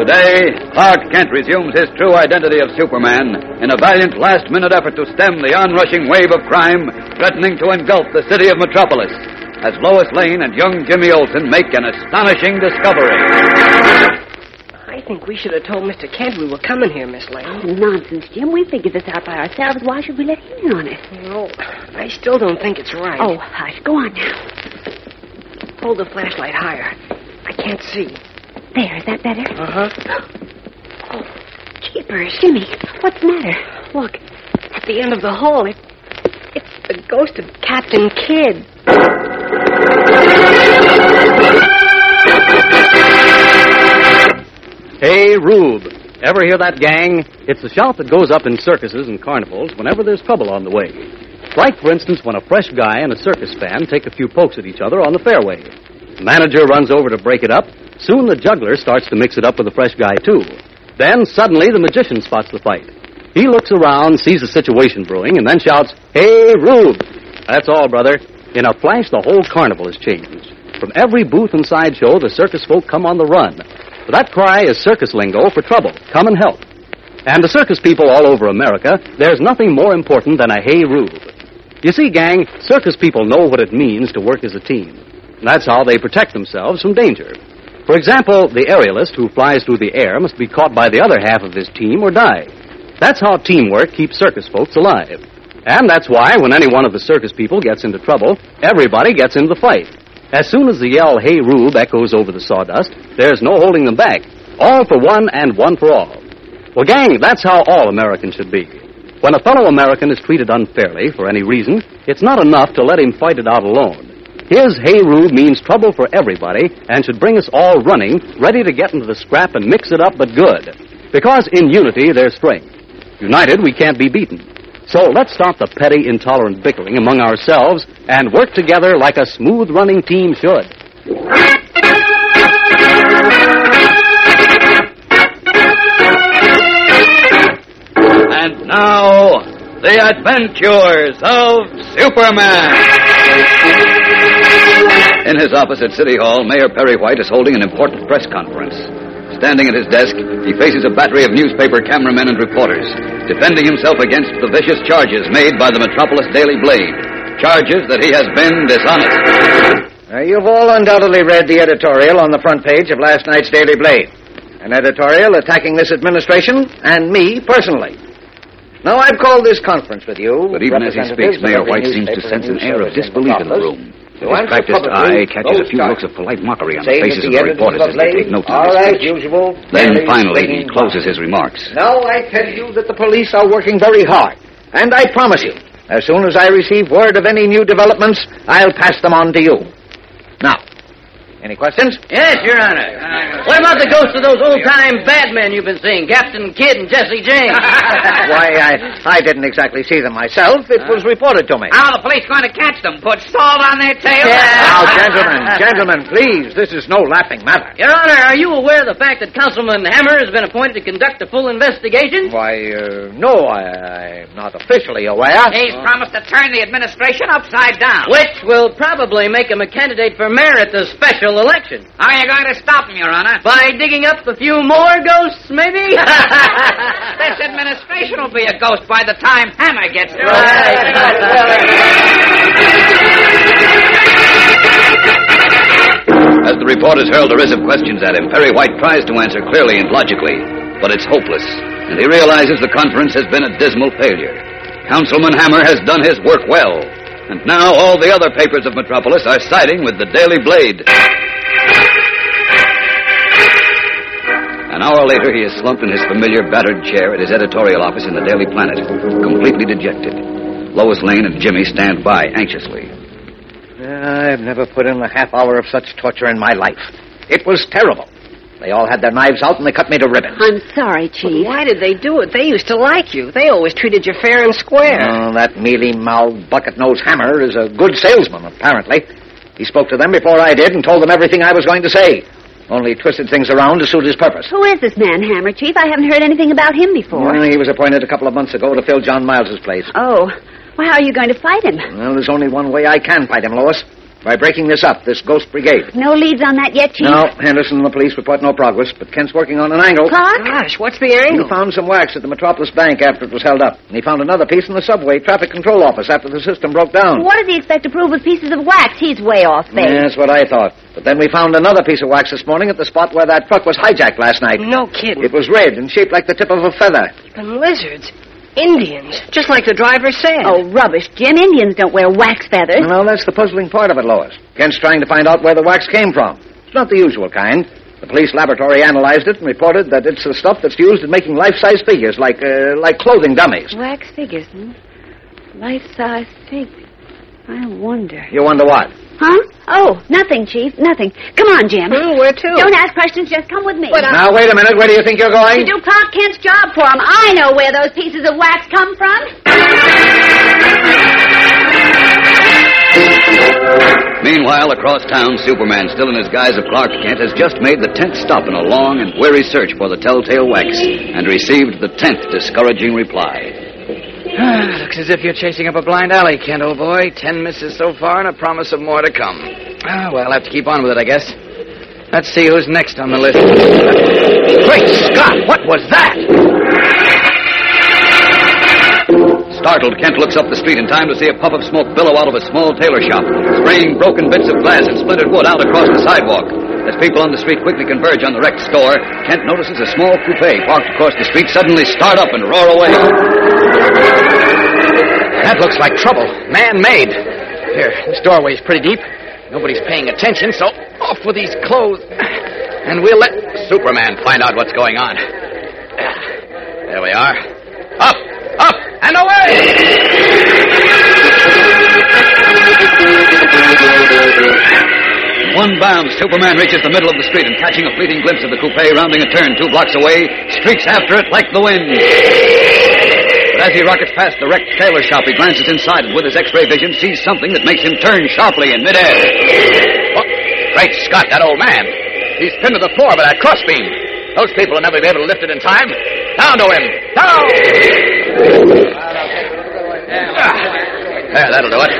Today, Clark Kent resumes his true identity of Superman in a valiant last-minute effort to stem the onrushing wave of crime threatening to engulf the city of Metropolis, as Lois Lane and young Jimmy Olsen make an astonishing discovery. I think we should have told Mr. Kent we were coming here, Miss Lane. Oh, nonsense, Jim. We figured this out by ourselves. Why should we let him in on it? No, I still don't think it's right. Oh, hush. Go on now. Hold the flashlight higher. I can't see. There, is that better? Uh-huh. Oh, jeepers, Jimmy. What's the matter? Look, at the end of the hall, it, it's the ghost of Captain Kidd. Hey, Rube. Ever hear that gang? It's the shout that goes up in circuses and carnivals whenever there's trouble on the way. Like, for instance, when a fresh guy and a circus fan take a few pokes at each other on the fairway. The manager runs over to break it up. Soon the juggler starts to mix it up with the fresh guy, too. Then, suddenly, the magician spots the fight. He looks around, sees the situation brewing, and then shouts, Hey, Rube! That's all, brother. In a flash, the whole carnival has changed. From every booth and sideshow, the circus folk come on the run. That cry is circus lingo for trouble. Come and help. And to circus people all over America, there's nothing more important than a hey Rube. You see, gang, circus people know what it means to work as a team. That's how they protect themselves from danger. For example, the aerialist who flies through the air must be caught by the other half of his team or die. That's how teamwork keeps circus folks alive. And that's why, when any one of the circus people gets into trouble, everybody gets into the fight. As soon as the yell, Hey Rube, echoes over the sawdust, there's no holding them back. All for one and one for all. Well, gang, that's how all Americans should be. When a fellow American is treated unfairly for any reason, it's not enough to let him fight it out alone. His Hey Rube means trouble for everybody and should bring us all running, ready to get into the scrap and mix it up, but good. Because in unity, there's strength. United, we can't be beaten. So let's stop the petty, intolerant bickering among ourselves and work together like a smooth running team should. And now, the adventures of Superman. In his office at City Hall, Mayor Perry White is holding an important press conference. Standing at his desk, he faces a battery of newspaper cameramen and reporters, defending himself against the vicious charges made by the Metropolis Daily Blade. Charges that he has been dishonest. Uh, you've all undoubtedly read the editorial on the front page of last night's Daily Blade. An editorial attacking this administration and me personally. Now, I've called this conference with you. But even as he speaks, Mayor White seems to sense an air of disbelief in the room. His practiced eye catches a few looks of polite mockery on the faces of the reporters as they take note of his as speech. usual, Then finally he closes his remarks. Now I tell you that the police are working very hard. And I promise you, as soon as I receive word of any new developments, I'll pass them on to you. Any questions? Yes, Your Honor. What about the ghosts of those old-time bad men you've been seeing, Captain Kidd and Jesse James? Why, I, I didn't exactly see them myself. It was reported to me. How are the police going to catch them? Put salt on their tails? Now, gentlemen, gentlemen, please, this is no laughing matter. Your Honor, are you aware of the fact that Councilman Hammer has been appointed to conduct a full investigation? Why, uh, no, I, I'm not officially aware. He's promised to turn the administration upside down. Which will probably make him a candidate for mayor at the special election. How are you going to stop him, Your Honor? By digging up a few more ghosts, maybe? this administration will be a ghost by the time Hammer gets through. As the reporters hurl derisive questions at him, Perry White tries to answer clearly and logically, but it's hopeless, and he realizes the conference has been a dismal failure. Councilman Hammer has done his work well, and now all the other papers of Metropolis are siding with the Daily Blade. An hour later, he is slumped in his familiar battered chair at his editorial office in the Daily Planet, completely dejected. Lois Lane and Jimmy stand by anxiously. I've never put in a half hour of such torture in my life. It was terrible. They all had their knives out and they cut me to ribbons. I'm sorry, Chief. Why did they do it? They used to like you. They always treated you fair and square. Oh, that mealy-mouthed, bucket-nosed hammer is a good salesman, apparently. He spoke to them before I did and told them everything I was going to say. Only twisted things around to suit his purpose. Who is this man, Hammer, Chief? I haven't heard anything about him before. Well, he was appointed a couple of months ago to fill John Miles's place. Oh. Well, how are you going to fight him? Well, there's only one way I can fight him, Lois. By breaking this up, this ghost brigade. No leads on that yet, Chief? No, Henderson and the police report no progress, but Kent's working on an angle. Clark? Gosh, what's the angle? He angle? found some wax at the Metropolis Bank after it was held up. And he found another piece in the subway traffic control office after the system broke down. What does he expect to prove with pieces of wax? He's way off base. Yeah, that's what I thought. But then we found another piece of wax this morning at the spot where that truck was hijacked last night. No kidding. It was red and shaped like the tip of a feather. And lizards. Indians. Just like the driver said. Oh, rubbish, Jim. Indians don't wear wax feathers. Well, that's the puzzling part of it, Lois. Kent's trying to find out where the wax came from. It's not the usual kind. The police laboratory analyzed it and reported that it's the stuff that's used in making life-size figures, like uh, like clothing dummies. Wax figures, hmm? Life-size figures. I wonder. You wonder what? Huh? Oh, nothing, Chief. Nothing. Come on, Jim. Hmm, where to? Don't ask questions. Just come with me. But I- Now, wait a minute. Where do you think you're going? To do Clark Kent's job for him. I know where those pieces of wax come from. Meanwhile, across town, Superman, still in his guise of Clark Kent, has just made the tenth stop in a long and weary search for the telltale wax and received the tenth discouraging reply. Looks as if you're chasing up a blind alley, Kent, old boy. Ten misses so far and a promise of more to come. Ah, well, I'll have to keep on with it, I guess. Let's see who's next on the list. Great Scott! What was that? Startled, Kent looks up the street in time to see a puff of smoke billow out of a small tailor shop, spraying broken bits of glass and splintered wood out across the sidewalk. As people on the street quickly converge on the wrecked store, Kent notices a small coupe parked across the street suddenly start up and roar away. That looks like trouble. Man-made. Here, this doorway's pretty deep. Nobody's paying attention, so off with these clothes. And we'll let Superman find out what's going on. There we are. Up, up, and away! One bound, Superman reaches the middle of the street and, catching a fleeting glimpse of the coupe rounding a turn two blocks away, streaks after it like the wind. But as he rockets past the wrecked tailor shop, he glances inside and, with his X-ray vision, sees something that makes him turn sharply in midair. Oh, great Scott, that old man. He's pinned to the floor by that crossbeam. Those people will never be able to lift it in time. Down to him. Down! Ah, There, that'll do it.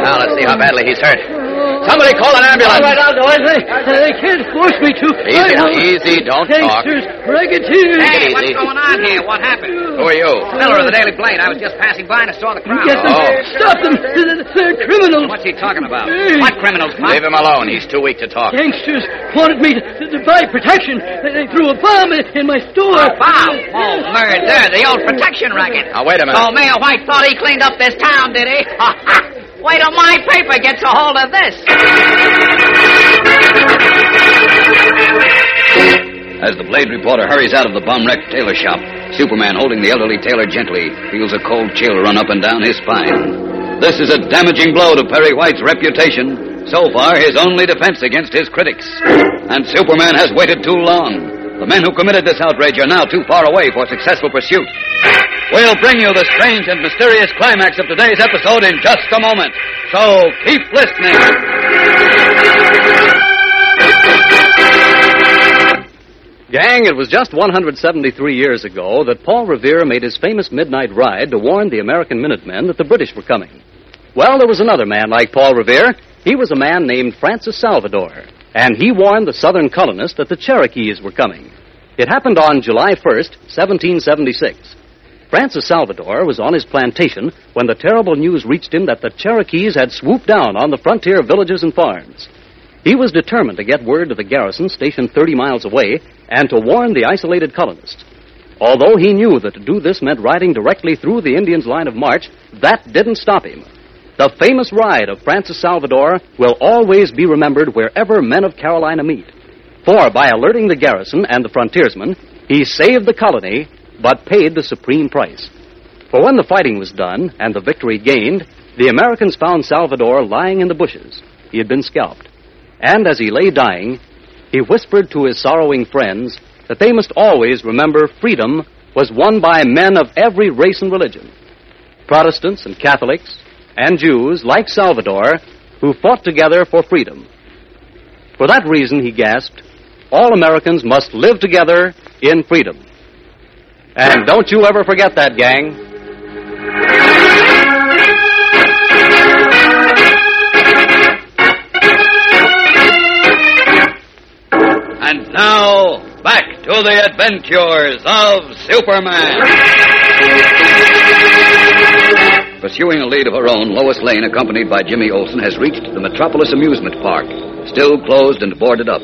Now let's see how badly he's hurt. Somebody call an ambulance. All right, I'll do it. They, they can't force me to. Easy, easy, don't talk. Gangsters, racketeers. Hey, What's going on here? What happened? Who are you? Uh, Miller of the Daily Blade. I was just passing by and I saw the crowd. Get them. Oh. Stop them. They're, they're criminals. What's he talking about? Hey. What criminals, Pop? Leave him alone. He's too weak to talk. Gangsters wanted me to, to buy protection. They, they threw a bomb in, in my store. Bob! Oh, murder. The old protection racket. Now, wait a minute. Oh, Mayor White thought he cleaned up this town, did he? Wait till my paper gets a hold of this. As the Blade reporter hurries out of the bomb-wrecked tailor shop, Superman, holding the elderly tailor gently, feels a cold chill run up and down his spine. This is a damaging blow to Perry White's reputation. So far, his only defense against his critics. And Superman has waited too long. The men who committed this outrage are now too far away for successful pursuit. We'll bring you the strange and mysterious climax of today's episode in just a moment. So keep listening. Gang, it was just 173 years ago that Paul Revere made his famous midnight ride to warn the American Minutemen that the British were coming. Well, there was another man like Paul Revere. He was a man named Francis Salvador, and he warned the southern colonists that the Cherokees were coming. It happened on July 1st, 1776. Francis Salvador was on his plantation when the terrible news reached him that the Cherokees had swooped down on the frontier villages and farms. He was determined to get word to the garrison stationed 30 miles away and to warn the isolated colonists. Although he knew that to do this meant riding directly through the Indians' line of march, that didn't stop him. The famous ride of Francis Salvador will always be remembered wherever men of Carolina meet. For by alerting the garrison and the frontiersmen, he saved the colony, but paid the supreme price. For when the fighting was done and the victory gained, the Americans found Salvador lying in the bushes. He had been scalped. And as he lay dying, he whispered to his sorrowing friends that they must always remember freedom was won by men of every race and religion. Protestants and Catholics and Jews, like Salvador, who fought together for freedom. For that reason, he gasped, all Americans must live together in freedom. And don't you ever forget that, gang. And now, back to the adventures of Superman. Pursuing a lead of her own, Lois Lane, accompanied by Jimmy Olsen, has reached the Metropolis Amusement Park, still closed and boarded up.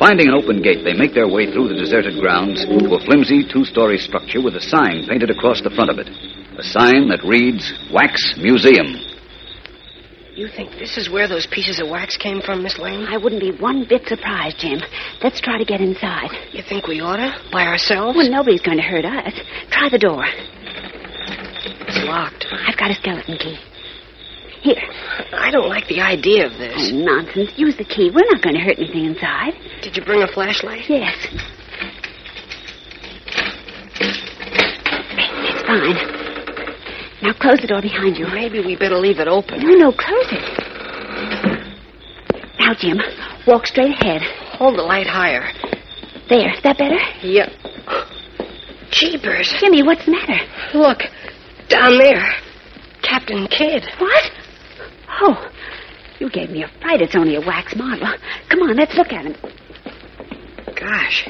Finding an open gate, they make their way through the deserted grounds to a flimsy two-story structure with a sign painted across the front of it. A sign that reads Wax Museum. You think this is where those pieces of wax came from, Miss Lane? I wouldn't be one bit surprised, Jim. Let's try to get inside. You think we oughta? By ourselves? Well, nobody's going to hurt us. Try the door. It's locked. I've got a skeleton key. Here. I don't like the idea of Oh, this. nonsense. Use the key. We're not going to hurt anything inside. Did you bring a flashlight? Yes. It's fine. Now close the door behind you. Maybe we better leave it open. No, no, close it. Now, Jim, walk straight ahead. Hold the light higher. There. Is that better? Yep. Jeepers. Jimmy, what's the matter? Look. Down there. Captain Kidd. What? Oh, you gave me a fright. It's only a wax model. Come on, let's look at him. Gosh.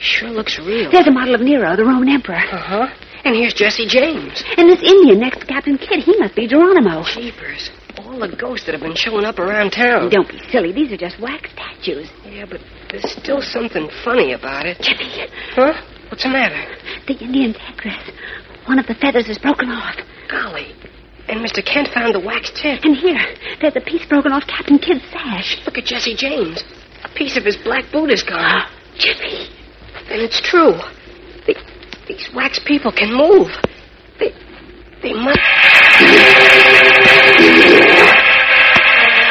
Sure looks real. There's a model of Nero, the Roman emperor. Uh-huh. And here's Jesse James. And this Indian next to Captain Kidd, he must be Geronimo. Jeepers. All the ghosts that have been showing up around town. Don't be silly. These are just wax statues. Yeah, but there's still something funny about it. Jimmy, Huh? What's the matter? the Indian's headdress. One of the feathers is broken off. Golly. And Mr. Kent found the wax tip. And here, there's a piece broken off Captain Kidd's sash. Look at Jesse James. A piece of his black boot is gone. Ah, Jimmy. And it's true. The, these wax people can move. They, they must.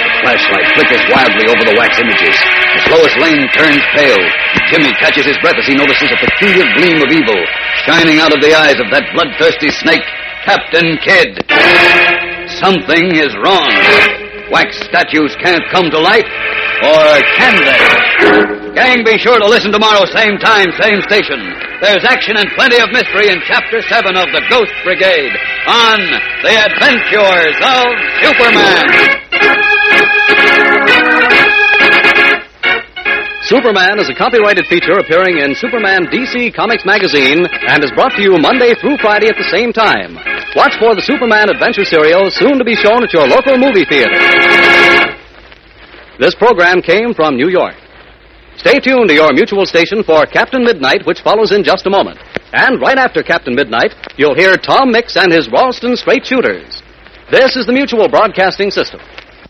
The flashlight flickers wildly over the wax images. As Lois Lane turns pale, Jimmy catches his breath as he notices a peculiar gleam of evil shining out of the eyes of that bloodthirsty snake, Captain Kidd. Something is wrong. Wax statues can't come to life, or can they? Gang, be sure to listen tomorrow, same time, same station. There's action and plenty of mystery in Chapter 7 of The Ghost Brigade on The Adventures of Superman. Superman is a copyrighted feature appearing in Superman DC Comics magazine and is brought to you Monday through Friday at the same time. Watch for the Superman Adventure serial soon to be shown at your local movie theater. This program came from New York. Stay tuned to your mutual station for Captain Midnight, which follows in just a moment. And right after Captain Midnight, you'll hear Tom Mix and his Ralston Straight Shooters. This is the Mutual Broadcasting System.